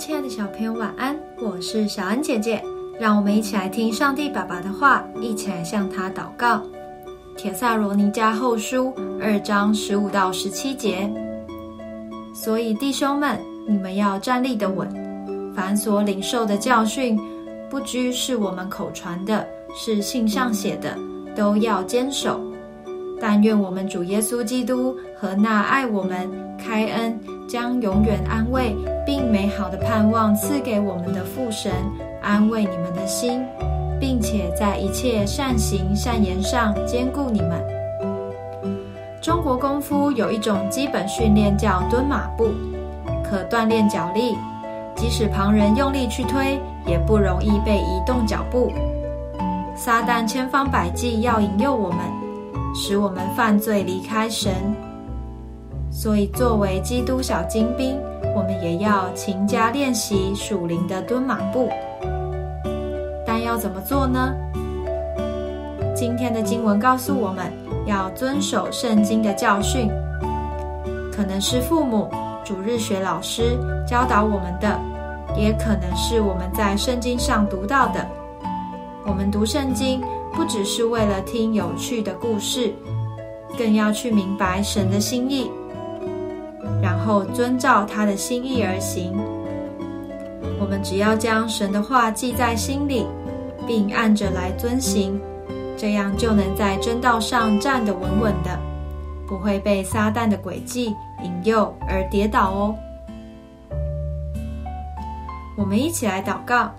亲爱的小朋友，晚安！我是小恩姐姐，让我们一起来听上帝爸爸的话，一起来向他祷告。铁萨罗尼迦后书二章十五到十七节。所以弟兄们，你们要站立的稳，凡所领受的教训，不拘是我们口传的，是信上写的，都要坚守。但愿我们主耶稣基督和那爱我们、开恩、将永远安慰并美好的盼望赐给我们的父神，安慰你们的心，并且在一切善行善言上兼顾你们。中国功夫有一种基本训练叫蹲马步，可锻炼脚力，即使旁人用力去推，也不容易被移动脚步。撒旦千方百计要引诱我们。使我们犯罪离开神，所以作为基督小精兵，我们也要勤加练习属灵的蹲马步。但要怎么做呢？今天的经文告诉我们要遵守圣经的教训，可能是父母、主日学老师教导我们的，也可能是我们在圣经上读到的。我们读圣经。不只是为了听有趣的故事，更要去明白神的心意，后遵照他的心意而行。我们只要将神的话记在心里，并按着来遵行，这样就能在真道上站得稳稳的，不会被撒旦的诡计引诱而跌倒哦。我们一起来祷告，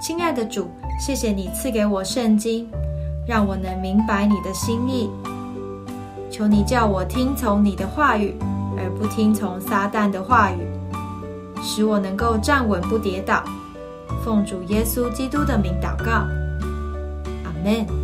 亲爱的主。谢谢你赐给我圣经，让我能明白你的心意。求你叫我听从你的话语，而不听从撒旦的话语，使我能够站稳不跌倒。奉主耶稣基督的名祷告，阿门。